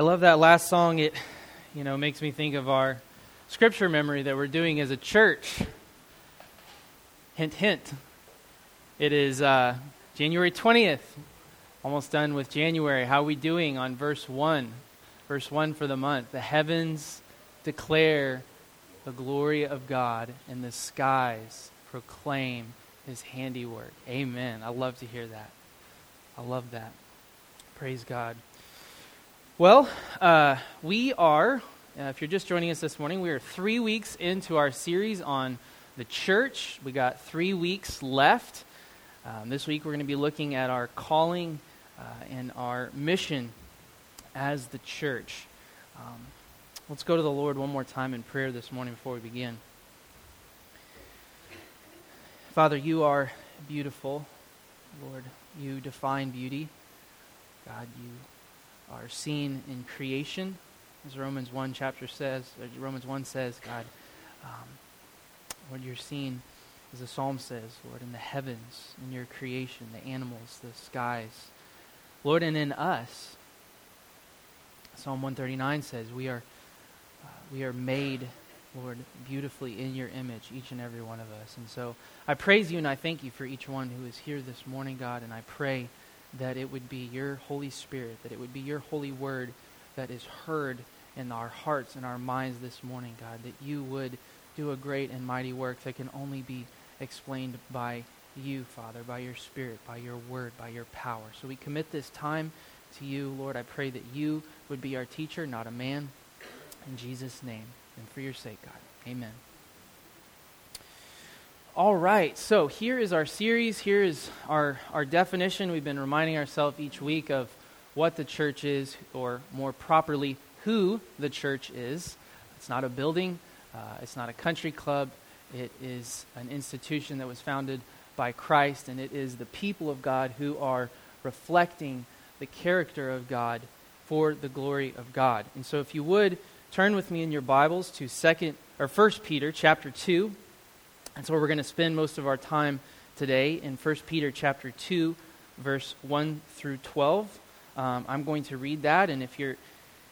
I love that last song. It, you know, makes me think of our scripture memory that we're doing as a church. Hint, hint. It is uh, January 20th. Almost done with January. How are we doing on verse 1? Verse 1 for the month. The heavens declare the glory of God, and the skies proclaim his handiwork. Amen. I love to hear that. I love that. Praise God. Well, uh, we are, uh, if you're just joining us this morning, we are three weeks into our series on the church. We got three weeks left. Um, this week we're going to be looking at our calling uh, and our mission as the church. Um, let's go to the Lord one more time in prayer this morning before we begin. Father, you are beautiful. Lord, you define beauty. God, you are seen in creation, as Romans 1 chapter says, Romans 1 says, God, um, what you're seen, as the psalm says, Lord, in the heavens, in your creation, the animals, the skies. Lord, and in us, Psalm 139 says, we are, uh, we are made, Lord, beautifully in your image, each and every one of us. And so I praise you and I thank you for each one who is here this morning, God, and I pray that it would be your Holy Spirit, that it would be your holy word that is heard in our hearts and our minds this morning, God, that you would do a great and mighty work that can only be explained by you, Father, by your Spirit, by your word, by your power. So we commit this time to you, Lord. I pray that you would be our teacher, not a man. In Jesus' name, and for your sake, God. Amen. All right, so here is our series. Here is our, our definition. We've been reminding ourselves each week of what the church is, or more properly, who the church is. It's not a building, uh, it's not a country club. It is an institution that was founded by Christ, and it is the people of God who are reflecting the character of God for the glory of God. And so, if you would turn with me in your Bibles to Second or First Peter chapter two. That's where we're going to spend most of our time today in 1 Peter chapter 2, verse 1 through 12. Um, I'm going to read that, and if you're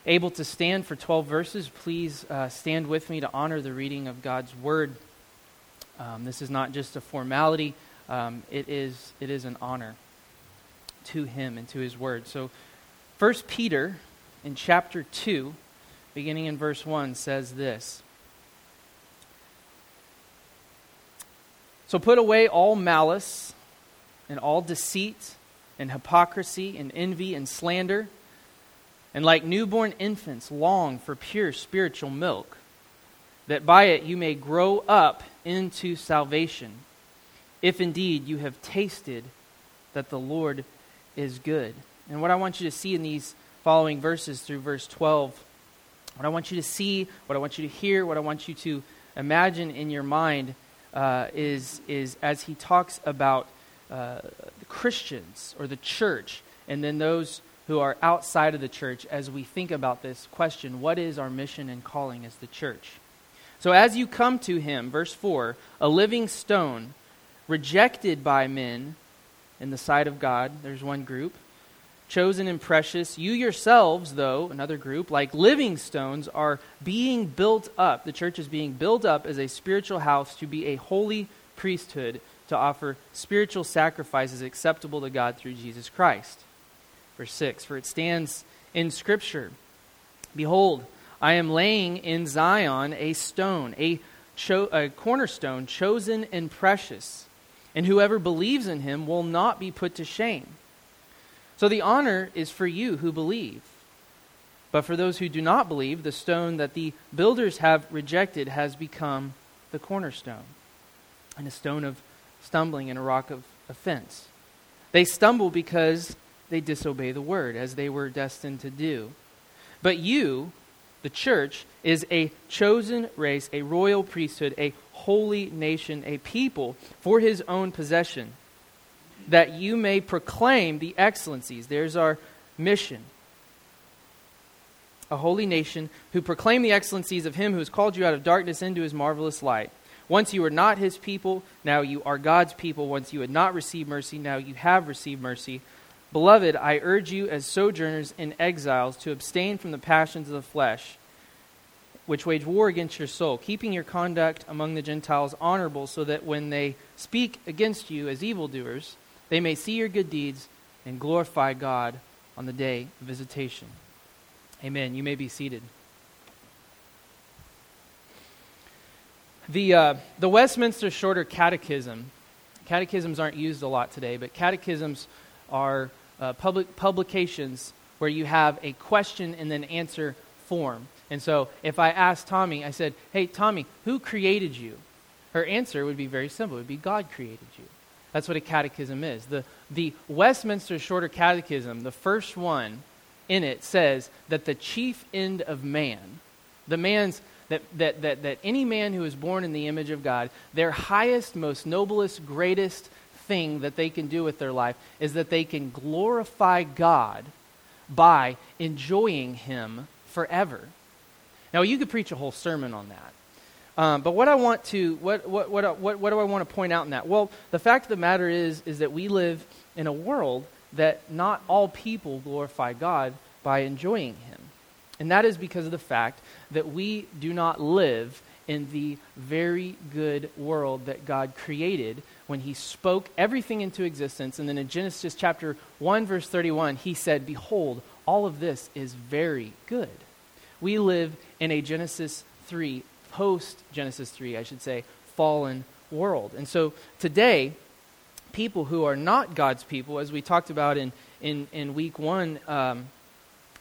able to stand for 12 verses, please uh, stand with me to honor the reading of God's word. Um, this is not just a formality, um, it, is, it is an honor to him and to his word. So, 1 Peter in chapter 2, beginning in verse 1, says this. So put away all malice and all deceit and hypocrisy and envy and slander, and like newborn infants, long for pure spiritual milk, that by it you may grow up into salvation, if indeed you have tasted that the Lord is good. And what I want you to see in these following verses through verse 12, what I want you to see, what I want you to hear, what I want you to imagine in your mind uh, is, is as he talks about uh, Christians or the church, and then those who are outside of the church as we think about this question what is our mission and calling as the church? So, as you come to him, verse 4, a living stone, rejected by men in the sight of God, there's one group, chosen and precious. You yourselves, though, another group, like living stones, are being built up. The church is being built up as a spiritual house to be a holy priesthood to offer spiritual sacrifices acceptable to God through Jesus Christ. Verse 6 For it stands in Scripture Behold, I am laying in Zion a stone, a, cho- a cornerstone chosen and precious, and whoever believes in him will not be put to shame. So the honor is for you who believe. But for those who do not believe, the stone that the builders have rejected has become the cornerstone, and a stone of stumbling and a rock of offense. They stumble because they disobey the word, as they were destined to do. But you, the church, is a chosen race, a royal priesthood, a holy nation, a people for his own possession that you may proclaim the excellencies. There's our mission. A holy nation who proclaim the excellencies of him who has called you out of darkness into his marvelous light. Once you were not his people, now you are God's people. Once you had not received mercy, now you have received mercy. Beloved, I urge you as sojourners and exiles to abstain from the passions of the flesh, which wage war against your soul, keeping your conduct among the Gentiles honorable, so that when they speak against you as evildoers, they may see your good deeds and glorify God on the day of visitation. Amen. You may be seated. The, uh, the Westminster Shorter Catechism, catechisms aren't used a lot today, but catechisms are uh, public publications where you have a question and then answer form. And so if I asked Tommy, I said, Hey, Tommy, who created you? Her answer would be very simple. It would be God created you. That's what a catechism is. The, the Westminster Shorter Catechism, the first one in it, says that the chief end of man, the man's that, that, that, that any man who is born in the image of God, their highest, most noblest, greatest thing that they can do with their life is that they can glorify God by enjoying Him forever. Now, you could preach a whole sermon on that. Um, but what I want to, what, what, what, what, what do I want to point out in that? Well, the fact of the matter is, is that we live in a world that not all people glorify God by enjoying Him. And that is because of the fact that we do not live in the very good world that God created when He spoke everything into existence. And then in Genesis chapter 1, verse 31, He said, Behold, all of this is very good. We live in a Genesis 3, post Genesis 3, I should say, fallen world. And so today, people who are not God's people, as we talked about in, in, in week one, um,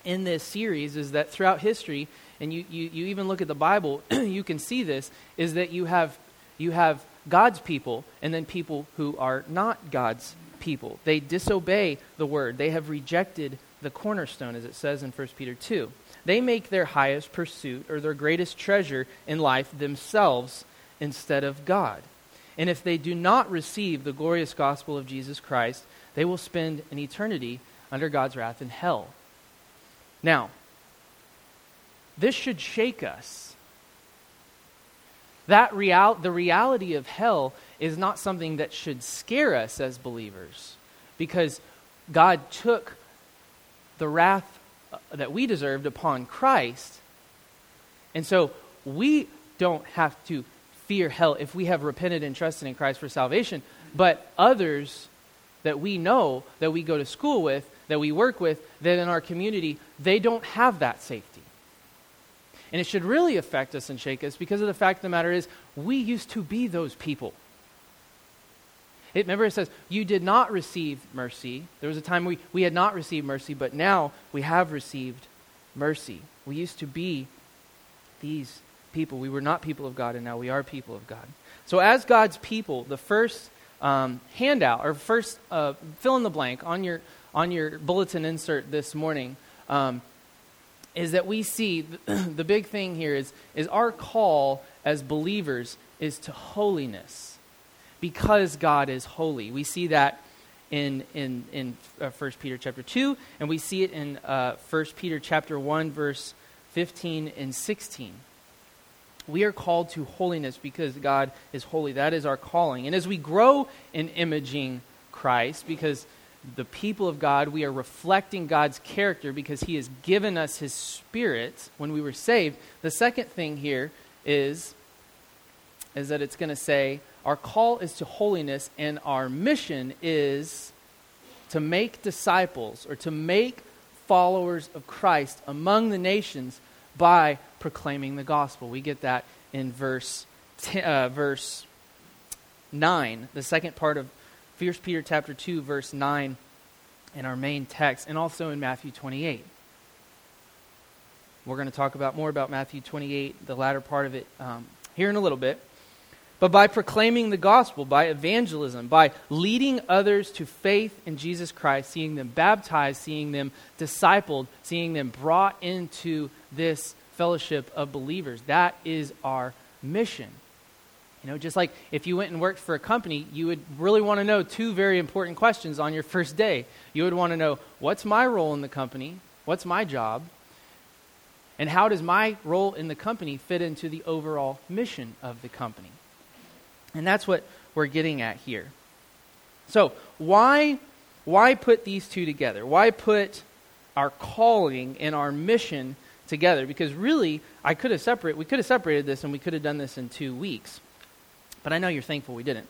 in this series is that throughout history, and you, you, you even look at the Bible, you can see this, is that you have, you have God's people and then people who are not God's people. They disobey the word, they have rejected the cornerstone, as it says in 1 Peter 2. They make their highest pursuit or their greatest treasure in life themselves instead of God. And if they do not receive the glorious gospel of Jesus Christ, they will spend an eternity under God's wrath in hell. Now, this should shake us. That real, the reality of hell is not something that should scare us as believers because God took the wrath Uh, that we deserved upon Christ. And so we don't have to fear hell if we have repented and trusted in Christ for salvation. But others that we know, that we go to school with, that we work with, that in our community, they don't have that safety. And it should really affect us and shake us because of the fact of the matter is, we used to be those people. It, remember, it says, You did not receive mercy. There was a time we, we had not received mercy, but now we have received mercy. We used to be these people. We were not people of God, and now we are people of God. So, as God's people, the first um, handout, or first uh, fill in the blank on your, on your bulletin insert this morning um, is that we see the big thing here is, is our call as believers is to holiness because God is holy. We see that in, in, in uh, 1 Peter chapter 2, and we see it in uh, 1 Peter chapter 1, verse 15 and 16. We are called to holiness because God is holy. That is our calling. And as we grow in imaging Christ, because the people of God, we are reflecting God's character because He has given us His Spirit when we were saved. The second thing here is, is that it's going to say, our call is to holiness, and our mission is to make disciples or to make followers of Christ among the nations by proclaiming the gospel. We get that in verse, ten, uh, verse 9, the second part of 1 Peter chapter 2, verse 9 in our main text, and also in Matthew 28. We're going to talk about more about Matthew 28, the latter part of it, um, here in a little bit. But by proclaiming the gospel, by evangelism, by leading others to faith in Jesus Christ, seeing them baptized, seeing them discipled, seeing them brought into this fellowship of believers, that is our mission. You know, just like if you went and worked for a company, you would really want to know two very important questions on your first day. You would want to know what's my role in the company? What's my job? And how does my role in the company fit into the overall mission of the company? And that's what we're getting at here. So, why why put these two together? Why put our calling and our mission together? Because really, I could have separated, we could have separated this and we could have done this in two weeks. But I know you're thankful we didn't.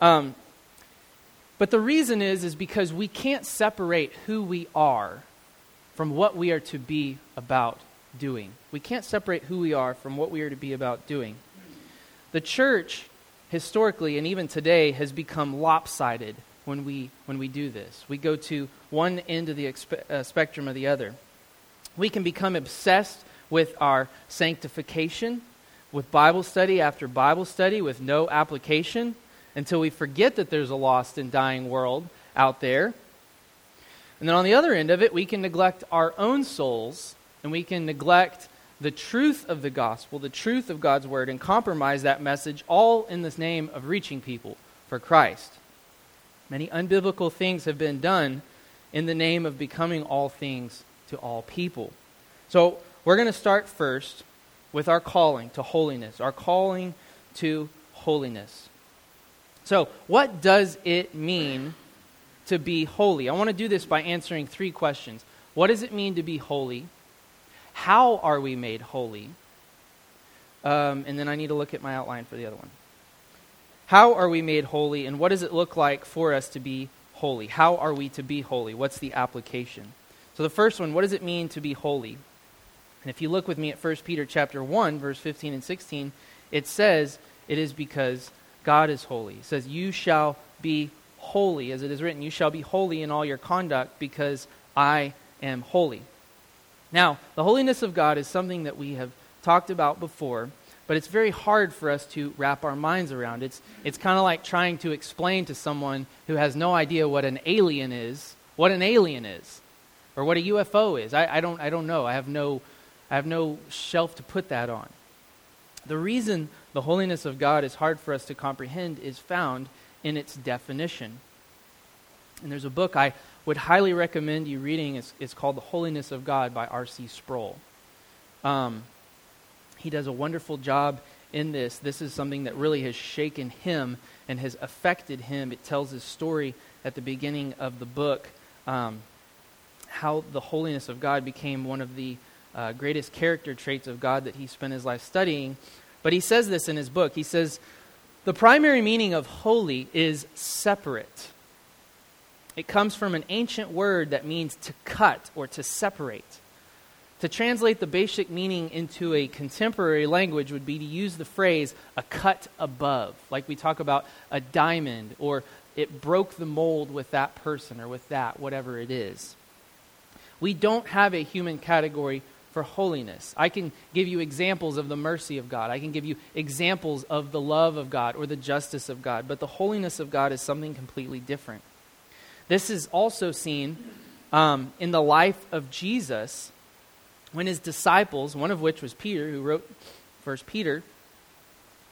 Um, but the reason is, is because we can't separate who we are from what we are to be about doing. We can't separate who we are from what we are to be about doing. The church, historically and even today, has become lopsided when we, when we do this. We go to one end of the expe- uh, spectrum or the other. We can become obsessed with our sanctification, with Bible study after Bible study, with no application, until we forget that there's a lost and dying world out there. And then on the other end of it, we can neglect our own souls and we can neglect the truth of the gospel, the truth of God's word, and compromise that message all in the name of reaching people for Christ. Many unbiblical things have been done in the name of becoming all things to all people. So we're going to start first with our calling to holiness, our calling to holiness. So, what does it mean to be holy? I want to do this by answering three questions. What does it mean to be holy? How are we made holy? Um, and then I need to look at my outline for the other one. How are we made holy, and what does it look like for us to be holy? How are we to be holy? What's the application? So the first one, what does it mean to be holy? And if you look with me at 1 Peter chapter 1, verse 15 and 16, it says, it is because God is holy. It says, You shall be holy, as it is written, You shall be holy in all your conduct, because I am holy. Now, the holiness of God is something that we have talked about before, but it's very hard for us to wrap our minds around. It's, it's kind of like trying to explain to someone who has no idea what an alien is, what an alien is, or what a UFO is. I, I, don't, I don't know. I have no, I have no shelf to put that on. The reason the holiness of God is hard for us to comprehend is found in its definition. And there's a book I would highly recommend you reading. It's, it's called The Holiness of God by R.C. Sproul. Um, he does a wonderful job in this. This is something that really has shaken him and has affected him. It tells his story at the beginning of the book um, how the holiness of God became one of the uh, greatest character traits of God that he spent his life studying. But he says this in his book. He says, The primary meaning of holy is separate. It comes from an ancient word that means to cut or to separate. To translate the basic meaning into a contemporary language would be to use the phrase a cut above, like we talk about a diamond or it broke the mold with that person or with that, whatever it is. We don't have a human category for holiness. I can give you examples of the mercy of God. I can give you examples of the love of God or the justice of God. But the holiness of God is something completely different. This is also seen um, in the life of Jesus when his disciples, one of which was Peter, who wrote First Peter,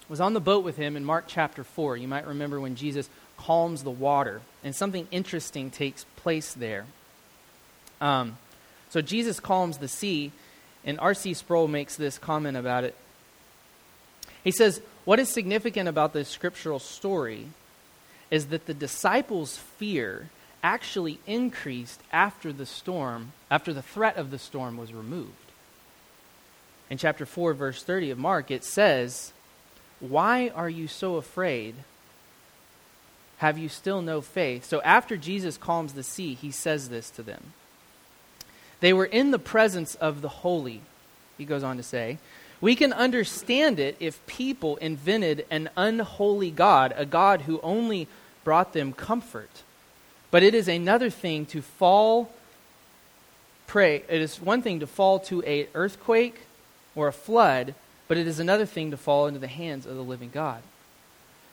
was on the boat with him in Mark chapter 4. You might remember when Jesus calms the water, and something interesting takes place there. Um, so Jesus calms the sea, and R.C. Sproul makes this comment about it. He says, What is significant about this scriptural story is that the disciples' fear actually increased after the storm, after the threat of the storm was removed. In chapter 4, verse 30 of Mark, it says, Why are you so afraid? Have you still no faith? So after Jesus calms the sea, he says this to them. They were in the presence of the holy, he goes on to say. We can understand it if people invented an unholy God, a God who only brought them comfort. But it is another thing to fall prey. It is one thing to fall to a earthquake or a flood, but it is another thing to fall into the hands of the living God.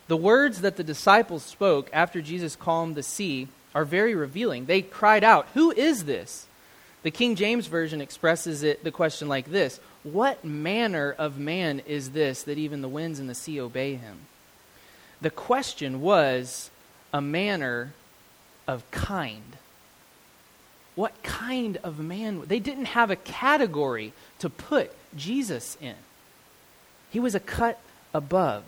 The words that the disciples spoke after Jesus calmed the sea are very revealing. They cried out, "Who is this?" The King James version expresses it the question like this: What manner of man is this that even the winds and the sea obey him? The question was a manner of kind. What kind of man? They didn't have a category to put Jesus in. He was a cut above.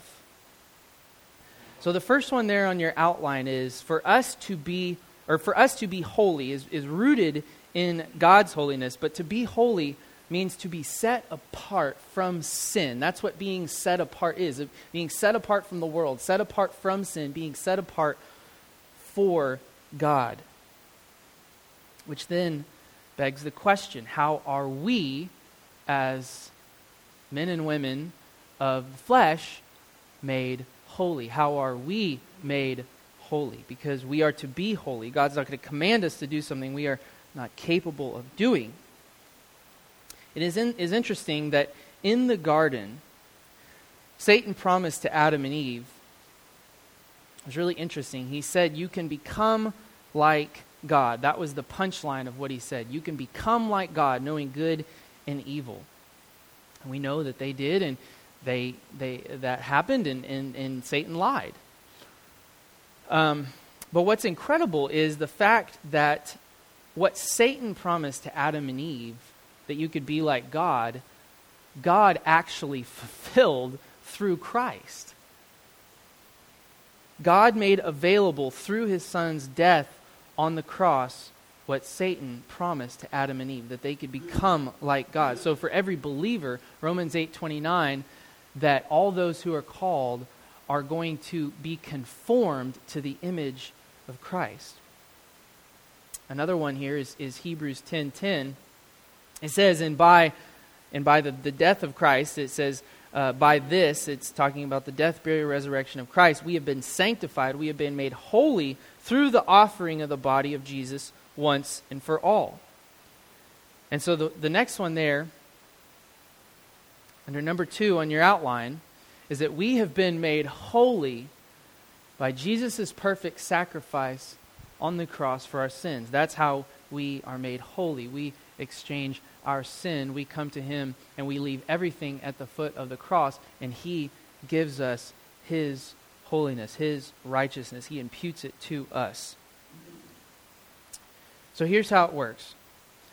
So the first one there on your outline is for us to be or for us to be holy, is, is rooted in God's holiness. But to be holy means to be set apart from sin. That's what being set apart is being set apart from the world, set apart from sin, being set apart for God. Which then begs the question how are we, as men and women of the flesh, made holy? How are we made holy? Because we are to be holy. God's not going to command us to do something we are not capable of doing. It is, in, is interesting that in the garden, Satan promised to Adam and Eve, was really interesting. He said, You can become like God. That was the punchline of what he said. You can become like God, knowing good and evil. And we know that they did, and they, they, that happened, and, and, and Satan lied. Um, but what's incredible is the fact that what Satan promised to Adam and Eve that you could be like God, God actually fulfilled through Christ. God made available through his son's death on the cross what Satan promised to Adam and Eve that they could become like God. So for every believer, Romans 8:29 that all those who are called are going to be conformed to the image of Christ. Another one here is, is Hebrews 10:10. It says, and by, and by the, the death of Christ, it says, uh, by this, it's talking about the death, burial, resurrection of Christ, we have been sanctified, we have been made holy through the offering of the body of Jesus once and for all. And so the, the next one there, under number two on your outline, is that we have been made holy by Jesus' perfect sacrifice on the cross for our sins. That's how we are made holy. We exchange our sin, we come to Him and we leave everything at the foot of the cross, and He gives us His holiness, His righteousness. He imputes it to us. So here's how it works.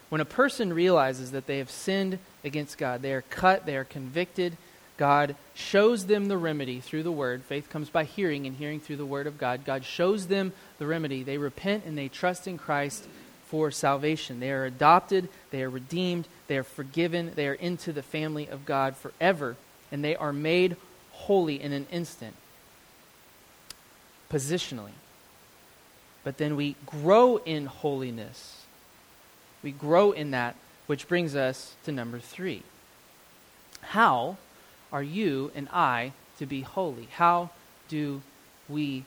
When a person realizes that they have sinned against God, they are cut, they are convicted, God shows them the remedy through the Word. Faith comes by hearing, and hearing through the Word of God. God shows them the remedy. They repent and they trust in Christ for salvation. They are adopted, they are redeemed, they are forgiven, they are into the family of God forever, and they are made holy in an instant, positionally. But then we grow in holiness. We grow in that, which brings us to number three. How are you and I to be holy? How do we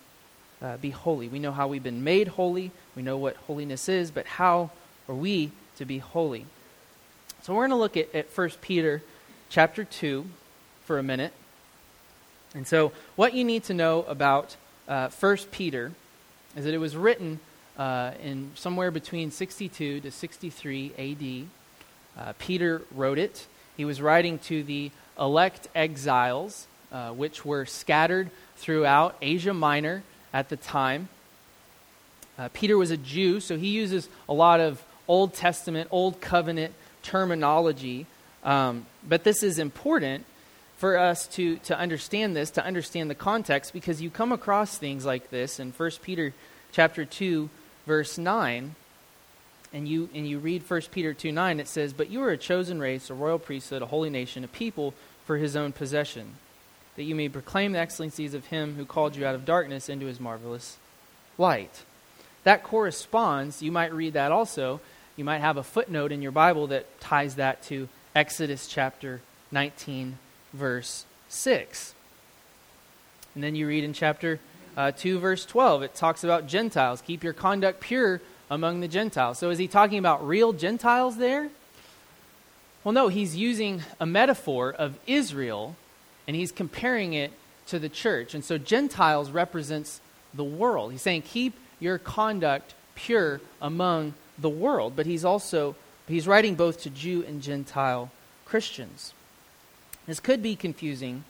uh, be holy? We know how we've been made holy. We know what holiness is, but how are we to be holy? So we're going to look at, at 1 Peter chapter 2 for a minute. And so what you need to know about uh, 1 Peter is that it was written uh, in somewhere between 62 to 63 AD. Uh, Peter wrote it. He was writing to the elect exiles, uh, which were scattered throughout Asia Minor at the time. Uh, Peter was a Jew, so he uses a lot of Old Testament, Old Covenant terminology. Um, but this is important for us to, to understand this, to understand the context, because you come across things like this in 1 Peter chapter 2, verse 9. And you, and you read 1 Peter 2 9, it says, But you are a chosen race, a royal priesthood, a holy nation, a people for his own possession that you may proclaim the excellencies of him who called you out of darkness into his marvelous light. That corresponds, you might read that also. You might have a footnote in your Bible that ties that to Exodus chapter 19, verse 6. And then you read in chapter uh, 2, verse 12, it talks about Gentiles. Keep your conduct pure among the Gentiles. So is he talking about real Gentiles there? Well, no, he's using a metaphor of Israel and he's comparing it to the church. And so Gentiles represents the world. He's saying, keep your conduct pure among the world. But he's also he's writing both to Jew and Gentile Christians. This could be confusing.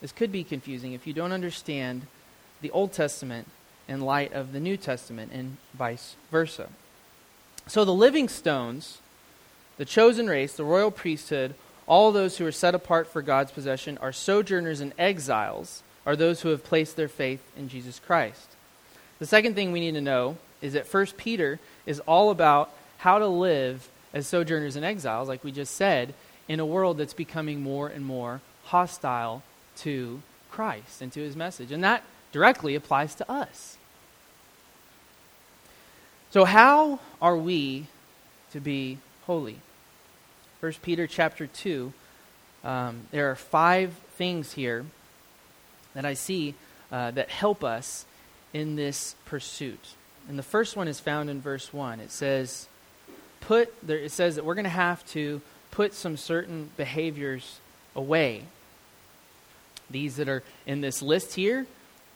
This could be confusing if you don't understand the Old Testament in light of the New Testament and vice versa. So the living stones, the chosen race, the royal priesthood, all those who are set apart for God's possession are sojourners and exiles, are those who have placed their faith in Jesus Christ. The second thing we need to know is that First Peter is all about how to live as sojourners and exiles, like we just said, in a world that's becoming more and more hostile to Christ and to his message. And that directly applies to us. So how are we to be holy? First Peter chapter 2, um, there are five things here that I see uh, that help us in this pursuit. And the first one is found in verse 1. It says, put there, it says that we're going to have to put some certain behaviors away. These that are in this list here,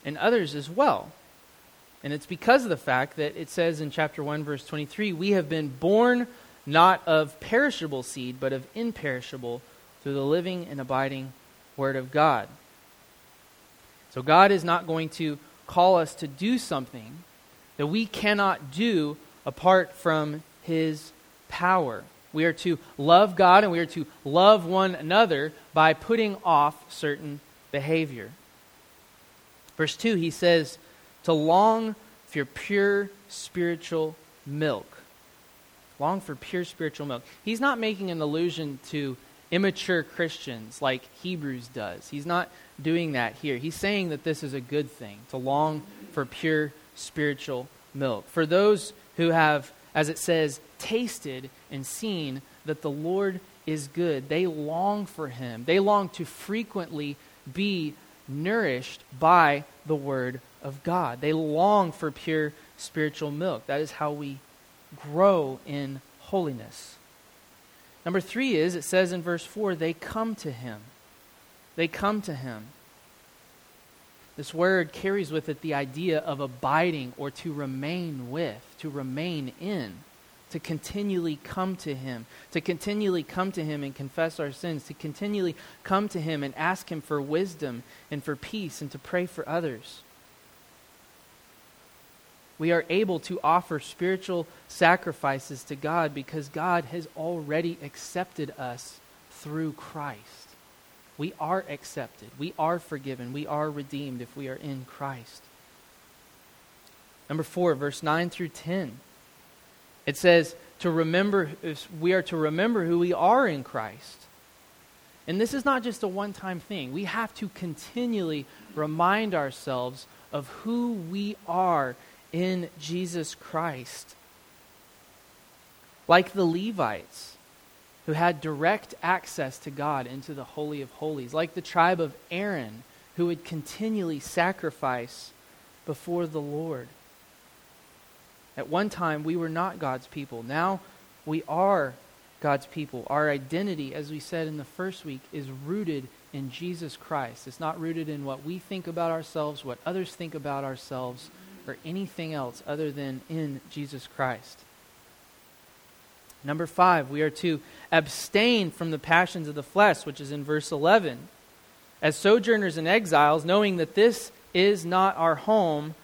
and others as well. And it's because of the fact that it says in chapter 1, verse 23, we have been born not of perishable seed, but of imperishable through the living and abiding Word of God. So God is not going to call us to do something that we cannot do apart from His power. We are to love God and we are to love one another by putting off certain behavior. Verse 2, he says, to long for pure spiritual milk. Long for pure spiritual milk. He's not making an allusion to immature Christians like Hebrews does. He's not doing that here. He's saying that this is a good thing, to long for pure spiritual milk. For those who have, as it says, tasted and seen that the Lord is good, they long for him. They long to frequently be nourished by the Word of God. They long for pure spiritual milk. That is how we grow in holiness. Number three is, it says in verse 4, they come to Him. They come to Him. This word carries with it the idea of abiding or to remain with, to remain in, to continually come to Him, to continually come to Him and confess our sins, to continually come to Him and ask Him for wisdom and for peace and to pray for others. We are able to offer spiritual sacrifices to God because God has already accepted us through Christ. We are accepted. We are forgiven. We are redeemed if we are in Christ. Number four, verse 9 through 10. It says, to remember, we are to remember who we are in Christ. And this is not just a one time thing. We have to continually remind ourselves of who we are in Jesus Christ. Like the Levites, who had direct access to God into the Holy of Holies, like the tribe of Aaron, who would continually sacrifice before the Lord. At one time, we were not God's people. Now we are God's people. Our identity, as we said in the first week, is rooted in Jesus Christ. It's not rooted in what we think about ourselves, what others think about ourselves, or anything else other than in Jesus Christ. Number five, we are to abstain from the passions of the flesh, which is in verse 11. As sojourners and exiles, knowing that this is not our home,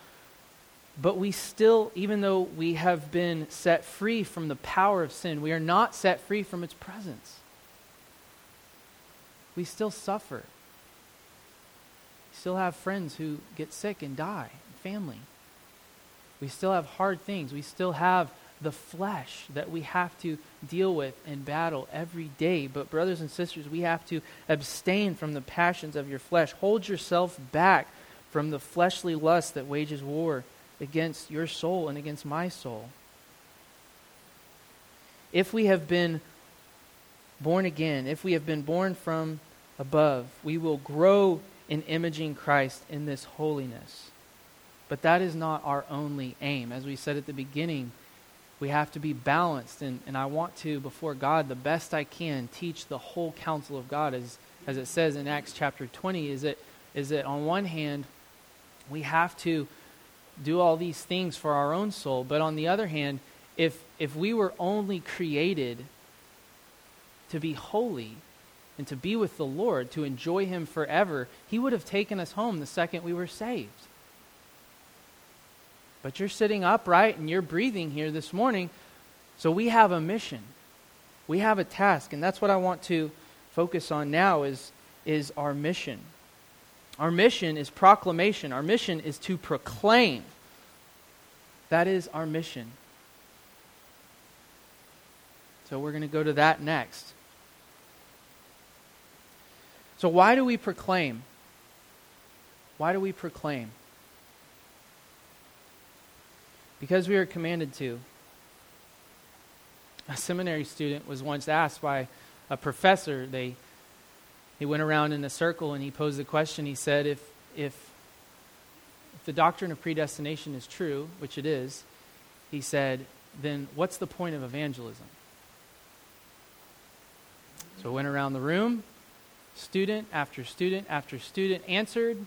but we still, even though we have been set free from the power of sin, we are not set free from its presence. We still suffer. We still have friends who get sick and die, family. We still have hard things. We still have the flesh that we have to deal with and battle every day. But, brothers and sisters, we have to abstain from the passions of your flesh. Hold yourself back from the fleshly lust that wages war against your soul and against my soul. If we have been born again, if we have been born from above, we will grow in imaging Christ in this holiness. But that is not our only aim. As we said at the beginning, we have to be balanced. And, and I want to, before God, the best I can, teach the whole counsel of God, as, as it says in Acts chapter 20, is that, is that on one hand, we have to do all these things for our own soul. But on the other hand, if, if we were only created to be holy and to be with the Lord, to enjoy Him forever, He would have taken us home the second we were saved. But you're sitting upright and you're breathing here this morning. So we have a mission. We have a task. And that's what I want to focus on now is, is our mission. Our mission is proclamation. Our mission is to proclaim. That is our mission. So we're going to go to that next. So, why do we proclaim? Why do we proclaim? Because we are commanded to. A seminary student was once asked by a professor, they, he went around in a circle and he posed the question. He said, if, if, if the doctrine of predestination is true, which it is, he said, then what's the point of evangelism? So I went around the room. Student after student after student answered.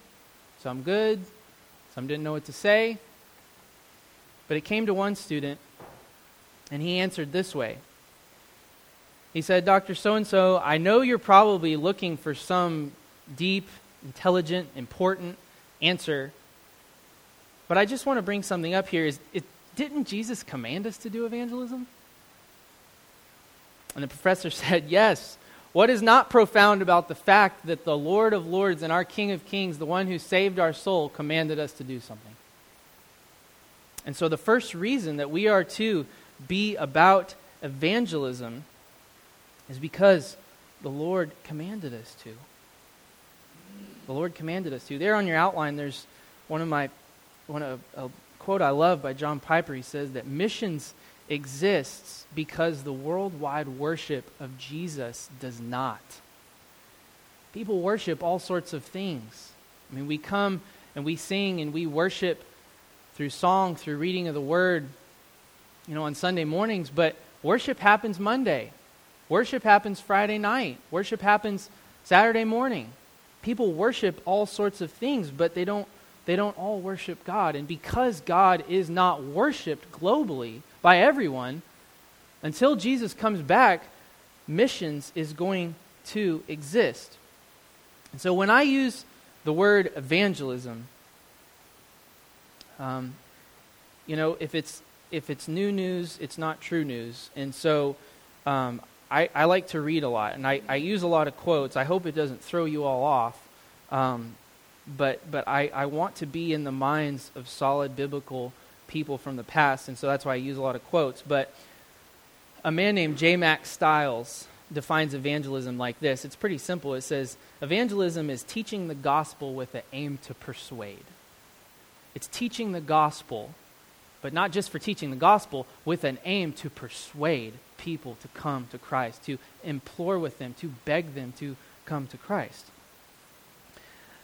Some good, some didn't know what to say. But it came to one student, and he answered this way. He said, Dr. So and so, I know you're probably looking for some deep, intelligent, important answer, but I just want to bring something up here. Is it, didn't Jesus command us to do evangelism? And the professor said, Yes. What is not profound about the fact that the Lord of Lords and our King of Kings, the one who saved our soul, commanded us to do something? And so, the first reason that we are to be about evangelism is because the Lord commanded us to. The Lord commanded us to. There on your outline, there's one of my, one of, a quote I love by John Piper. He says that missions exists because the worldwide worship of Jesus does not. People worship all sorts of things. I mean, we come and we sing and we worship through song, through reading of the word, you know, on Sunday mornings, but worship happens Monday. Worship happens Friday night. Worship happens Saturday morning. People worship all sorts of things, but they don't they don't all worship God. And because God is not worshiped globally, by everyone, until Jesus comes back, missions is going to exist. And so when I use the word evangelism, um, you know, if it's if it's new news, it's not true news. And so um, I, I, like to read a lot, and I, I, use a lot of quotes. I hope it doesn't throw you all off. Um, but but I, I want to be in the minds of solid biblical people from the past, and so that's why I use a lot of quotes. But a man named J. Mack Stiles defines evangelism like this it's pretty simple. It says, Evangelism is teaching the gospel with the aim to persuade. It's teaching the gospel, but not just for teaching the gospel, with an aim to persuade people to come to Christ, to implore with them, to beg them to come to Christ.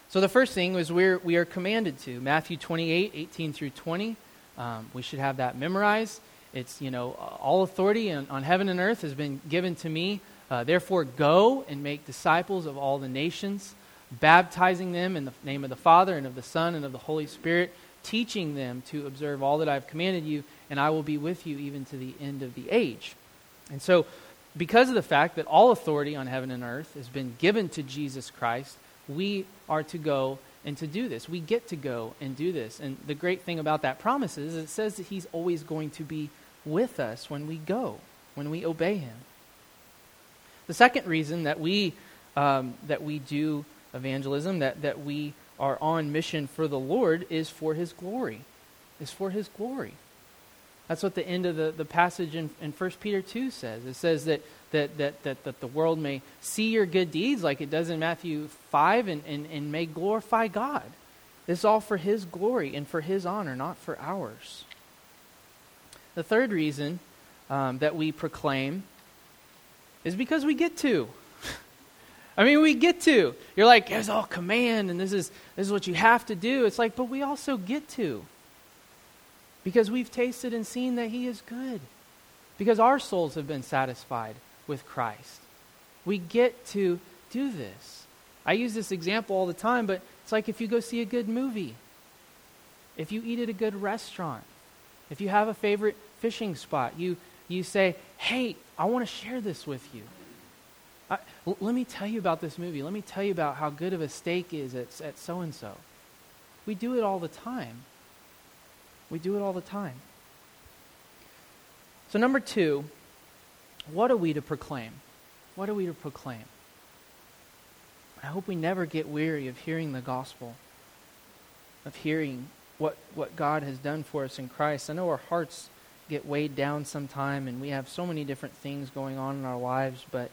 So the first thing is we're, we are commanded to. Matthew 28, 18 through 20. Um, we should have that memorized. It's, you know, all authority on, on heaven and earth has been given to me. Uh, therefore, go and make disciples of all the nations, baptizing them in the name of the Father and of the Son and of the Holy Spirit, teaching them to observe all that I've commanded you, and I will be with you even to the end of the age. And so, because of the fact that all authority on heaven and earth has been given to Jesus Christ, we are to go and to do this. We get to go and do this. And the great thing about that promise is it says that He's always going to be with us when we go, when we obey Him. The second reason that we, um, that we do evangelism, that, that we are on mission for the Lord, is for His glory. Is for His glory. That's what the end of the, the passage in, in 1 Peter 2 says. It says that that, that, that, that the world may see your good deeds like it does in Matthew 5 and, and, and may glorify God. This is all for His glory and for His honor, not for ours. The third reason um, that we proclaim is because we get to. I mean, we get to. You're like, it's all command, and this is, this is what you have to do. It's like, but we also get to. Because we've tasted and seen that He is good. Because our souls have been satisfied with Christ. We get to do this. I use this example all the time, but it's like if you go see a good movie, if you eat at a good restaurant, if you have a favorite fishing spot, you, you say, hey, I want to share this with you. I, l- let me tell you about this movie. Let me tell you about how good of a steak is at, at so and so. We do it all the time. We do it all the time. So, number two, what are we to proclaim? What are we to proclaim? I hope we never get weary of hearing the gospel, of hearing what, what God has done for us in Christ. I know our hearts get weighed down sometime and we have so many different things going on in our lives, but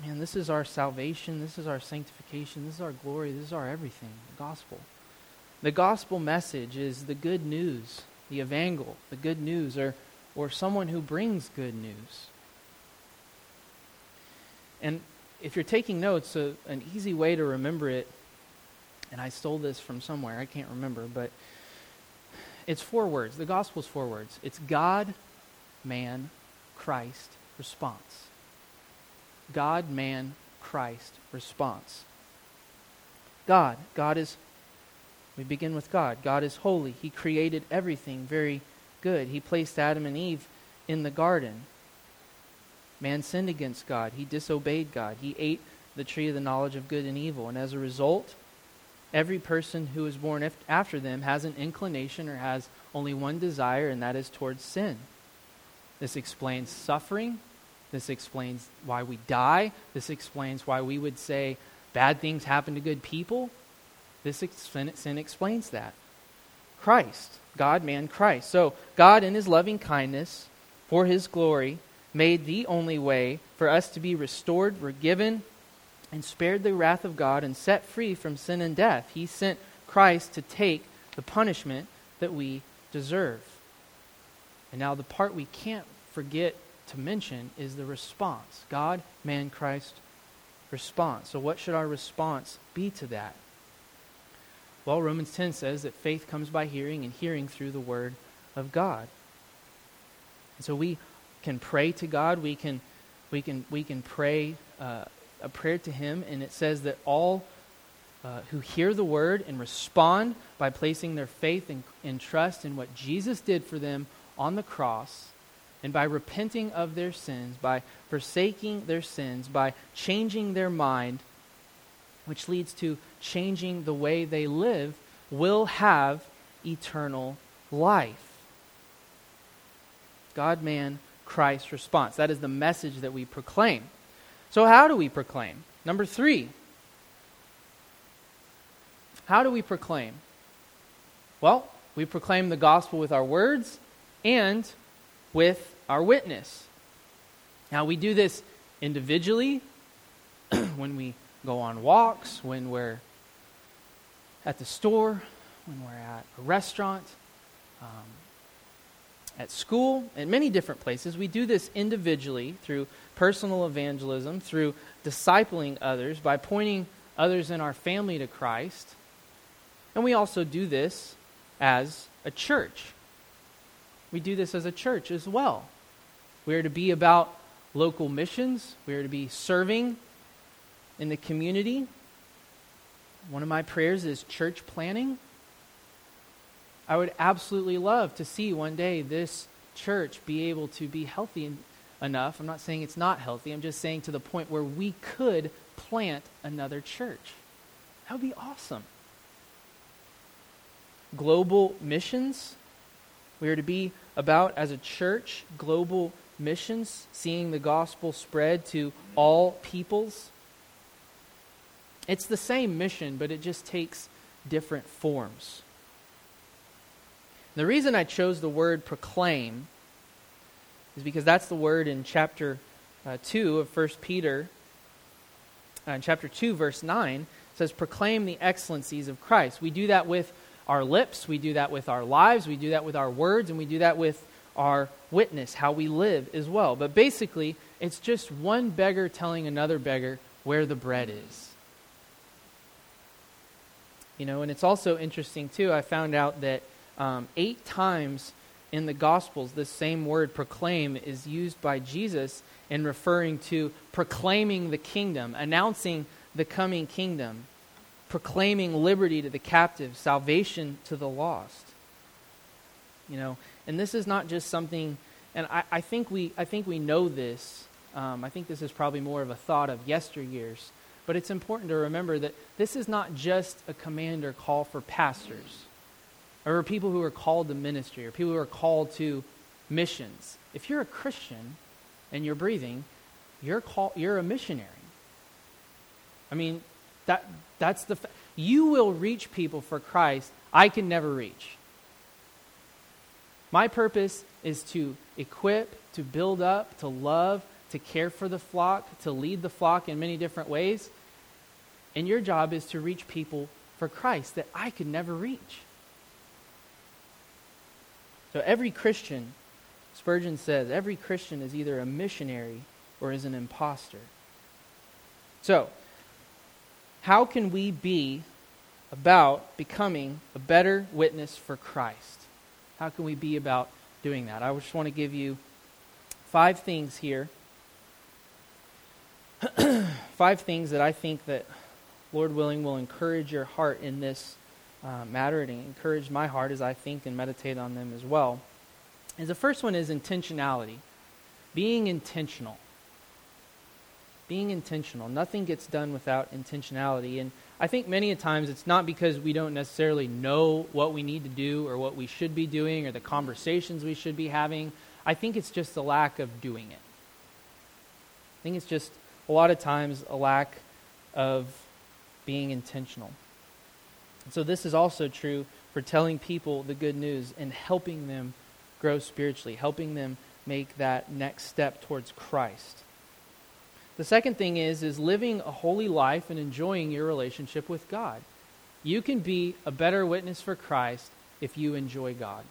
man, this is our salvation, this is our sanctification, this is our glory, this is our everything, the gospel. The gospel message is the good news, the evangel, the good news, or, or someone who brings good news. And if you're taking notes, uh, an easy way to remember it, and I stole this from somewhere, I can't remember, but it's four words. The gospel's four words. It's God, man, Christ, response. God, man, Christ, response. God. God is, we begin with God. God is holy. He created everything very good. He placed Adam and Eve in the garden. Man sinned against God. He disobeyed God. He ate the tree of the knowledge of good and evil. And as a result, every person who is born after them has an inclination or has only one desire, and that is towards sin. This explains suffering. This explains why we die. This explains why we would say bad things happen to good people. This ex- sin explains that. Christ, God, man, Christ. So, God, in his loving kindness, for his glory, made the only way for us to be restored, forgiven, and spared the wrath of God and set free from sin and death. He sent Christ to take the punishment that we deserve. And now, the part we can't forget to mention is the response God, man, Christ, response. So, what should our response be to that? Well, Romans 10 says that faith comes by hearing, and hearing through the Word of God. And so, we can pray to God. We can, we can, we can pray uh, a prayer to Him, and it says that all uh, who hear the word and respond by placing their faith and, and trust in what Jesus did for them on the cross, and by repenting of their sins, by forsaking their sins, by changing their mind, which leads to changing the way they live, will have eternal life. God, man, Christ response. That is the message that we proclaim. So, how do we proclaim? Number three, how do we proclaim? Well, we proclaim the gospel with our words and with our witness. Now, we do this individually when we go on walks, when we're at the store, when we're at a restaurant, um, at school, in many different places. We do this individually through personal evangelism, through discipling others, by pointing others in our family to Christ. And we also do this as a church. We do this as a church as well. We are to be about local missions, we are to be serving in the community. One of my prayers is church planning. I would absolutely love to see one day this church be able to be healthy enough. I'm not saying it's not healthy, I'm just saying to the point where we could plant another church. That would be awesome global missions. We are to be about, as a church, global missions, seeing the gospel spread to all peoples. It's the same mission, but it just takes different forms. The reason I chose the word proclaim is because that's the word in chapter uh, 2 of 1 Peter. Uh, in chapter 2, verse 9, says, Proclaim the excellencies of Christ. We do that with our lips, we do that with our lives, we do that with our words, and we do that with our witness, how we live as well. But basically, it's just one beggar telling another beggar where the bread is. You know, and it's also interesting, too. I found out that um, eight times in the Gospels, this same word proclaim is used by Jesus in referring to proclaiming the kingdom, announcing the coming kingdom proclaiming liberty to the captive, salvation to the lost. You know, and this is not just something, and I, I think we I think we know this. Um, I think this is probably more of a thought of yesteryears, but it's important to remember that this is not just a command or call for pastors, or people who are called to ministry, or people who are called to missions. If you're a Christian and you're breathing, you're call, you're a missionary. I mean, that, that's the, fa- you will reach people for Christ I can never reach. My purpose is to equip, to build up, to love, to care for the flock, to lead the flock in many different ways. And your job is to reach people for Christ that I could never reach. So every Christian, Spurgeon says, every Christian is either a missionary or is an impostor. So, how can we be about becoming a better witness for Christ? How can we be about doing that? I just want to give you five things here. five things that I think that, Lord willing, will encourage your heart in this uh, matter and encourage my heart as I think and meditate on them as well. And the first one is intentionality, being intentional. Being intentional. Nothing gets done without intentionality. And I think many a times it's not because we don't necessarily know what we need to do or what we should be doing or the conversations we should be having. I think it's just the lack of doing it. I think it's just a lot of times a lack of being intentional. And so this is also true for telling people the good news and helping them grow spiritually, helping them make that next step towards Christ. The second thing is is living a holy life and enjoying your relationship with God. You can be a better witness for Christ if you enjoy God.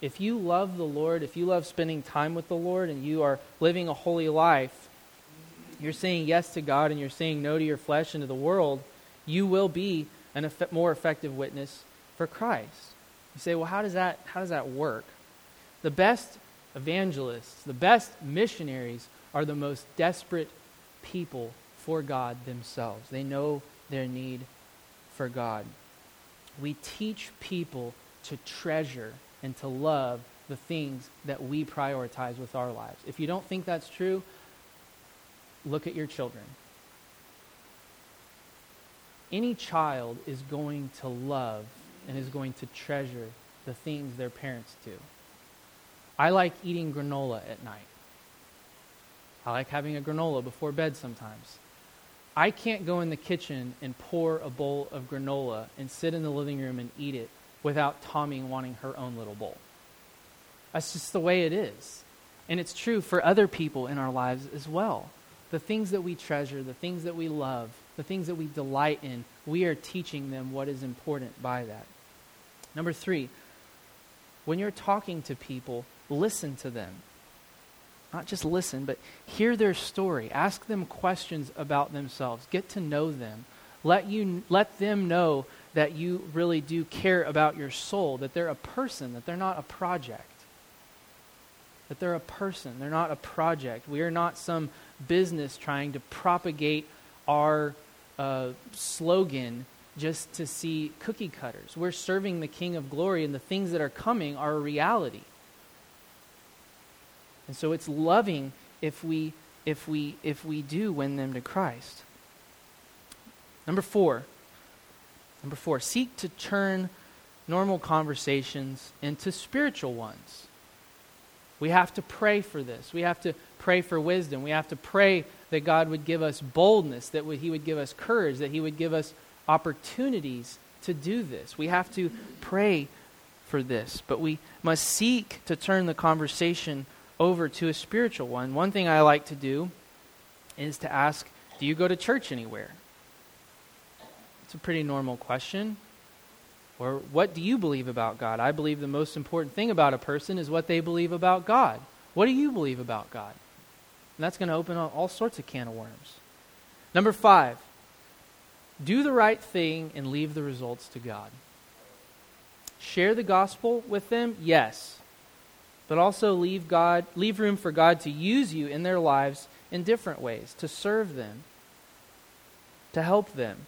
If you love the Lord, if you love spending time with the Lord and you are living a holy life, you're saying yes to God and you're saying no to your flesh and to the world, you will be a eff- more effective witness for Christ. You say, well, how does that, how does that work? The best evangelists, the best missionaries are the most desperate people for God themselves. They know their need for God. We teach people to treasure and to love the things that we prioritize with our lives. If you don't think that's true, look at your children. Any child is going to love and is going to treasure the things their parents do. I like eating granola at night. I like having a granola before bed sometimes. I can't go in the kitchen and pour a bowl of granola and sit in the living room and eat it without Tommy wanting her own little bowl. That's just the way it is. And it's true for other people in our lives as well. The things that we treasure, the things that we love, the things that we delight in, we are teaching them what is important by that. Number three, when you're talking to people, listen to them. Not just listen, but hear their story. Ask them questions about themselves. Get to know them. Let, you, let them know that you really do care about your soul, that they're a person, that they're not a project. That they're a person, they're not a project. We are not some business trying to propagate our uh, slogan just to see cookie cutters. We're serving the King of Glory, and the things that are coming are a reality. And so it's loving if we if we if we do win them to Christ. Number 4. Number 4, seek to turn normal conversations into spiritual ones. We have to pray for this. We have to pray for wisdom. We have to pray that God would give us boldness, that He would give us courage, that He would give us opportunities to do this. We have to pray for this, but we must seek to turn the conversation over to a spiritual one, one thing I like to do is to ask, Do you go to church anywhere? It's a pretty normal question. Or what do you believe about God? I believe the most important thing about a person is what they believe about God. What do you believe about God? And that's going to open up all sorts of can of worms. Number five, do the right thing and leave the results to God. Share the gospel with them? Yes but also leave God leave room for God to use you in their lives in different ways, to serve them, to help them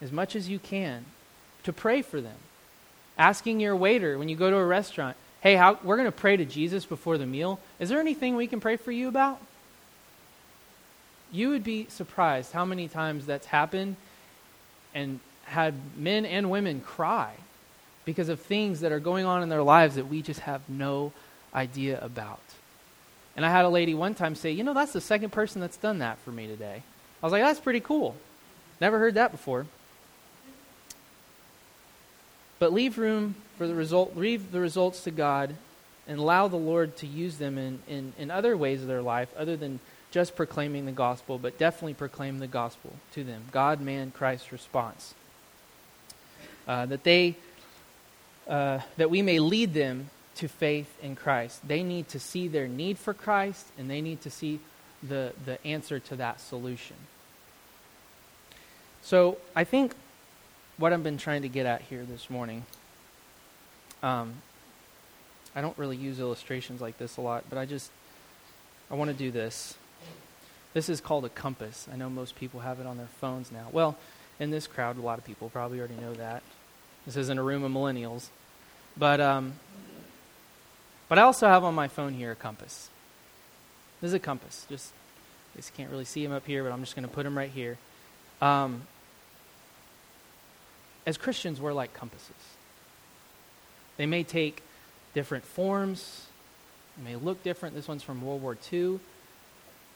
as much as you can, to pray for them. Asking your waiter when you go to a restaurant, "Hey, how, we're going to pray to Jesus before the meal. Is there anything we can pray for you about?" You would be surprised how many times that's happened and had men and women cry because of things that are going on in their lives that we just have no idea about. And I had a lady one time say, You know, that's the second person that's done that for me today. I was like, That's pretty cool. Never heard that before. but leave room for the result, leave the results to God and allow the Lord to use them in, in, in other ways of their life other than just proclaiming the gospel, but definitely proclaim the gospel to them. God, man, Christ response. Uh, that they uh, that we may lead them to faith in Christ. They need to see their need for Christ, and they need to see the, the answer to that solution. So I think what I've been trying to get at here this morning, um, I don't really use illustrations like this a lot, but I just, I want to do this. This is called a compass. I know most people have it on their phones now. Well, in this crowd, a lot of people probably already know that. This isn't a room of millennials. But, um, but I also have on my phone here a compass. This is a compass. Just, I guess you can't really see him up here, but I'm just going to put him right here. Um, as Christians, we're like compasses. They may take different forms, they may look different. This one's from World War II.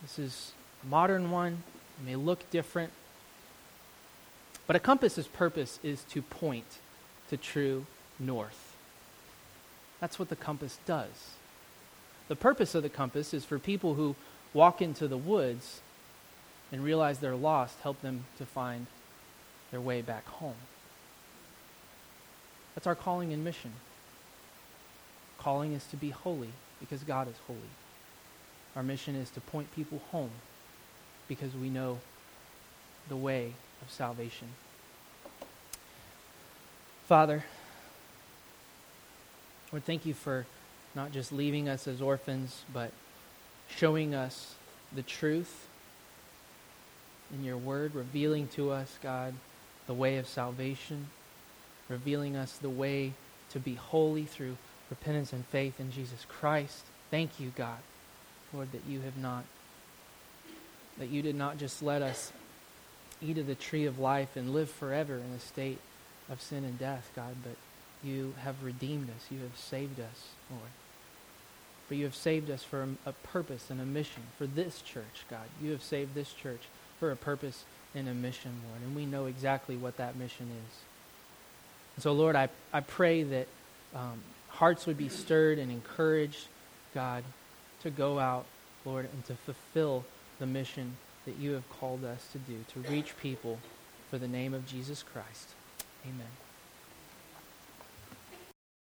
This is a modern one. It may look different. But a compass's purpose is to point to true north. That's what the compass does. The purpose of the compass is for people who walk into the woods and realize they're lost, help them to find their way back home. That's our calling and mission. Calling is to be holy because God is holy. Our mission is to point people home because we know the way of salvation. Father, Lord, thank you for not just leaving us as orphans, but showing us the truth in your word, revealing to us, God, the way of salvation revealing us the way to be holy through repentance and faith in Jesus Christ. Thank you, God, Lord, that you have not, that you did not just let us eat of the tree of life and live forever in a state of sin and death, God, but you have redeemed us. You have saved us, Lord. But you have saved us for a, purpose and a mission for this church, God. You have saved this church for a purpose and a mission, Lord. And we know exactly what that mission is. And so, Lord, I, I pray that um, hearts would be stirred and encouraged, God, to go out, Lord, and to fulfill the mission that you have called us to do, to reach people for the name of Jesus Christ. Amen.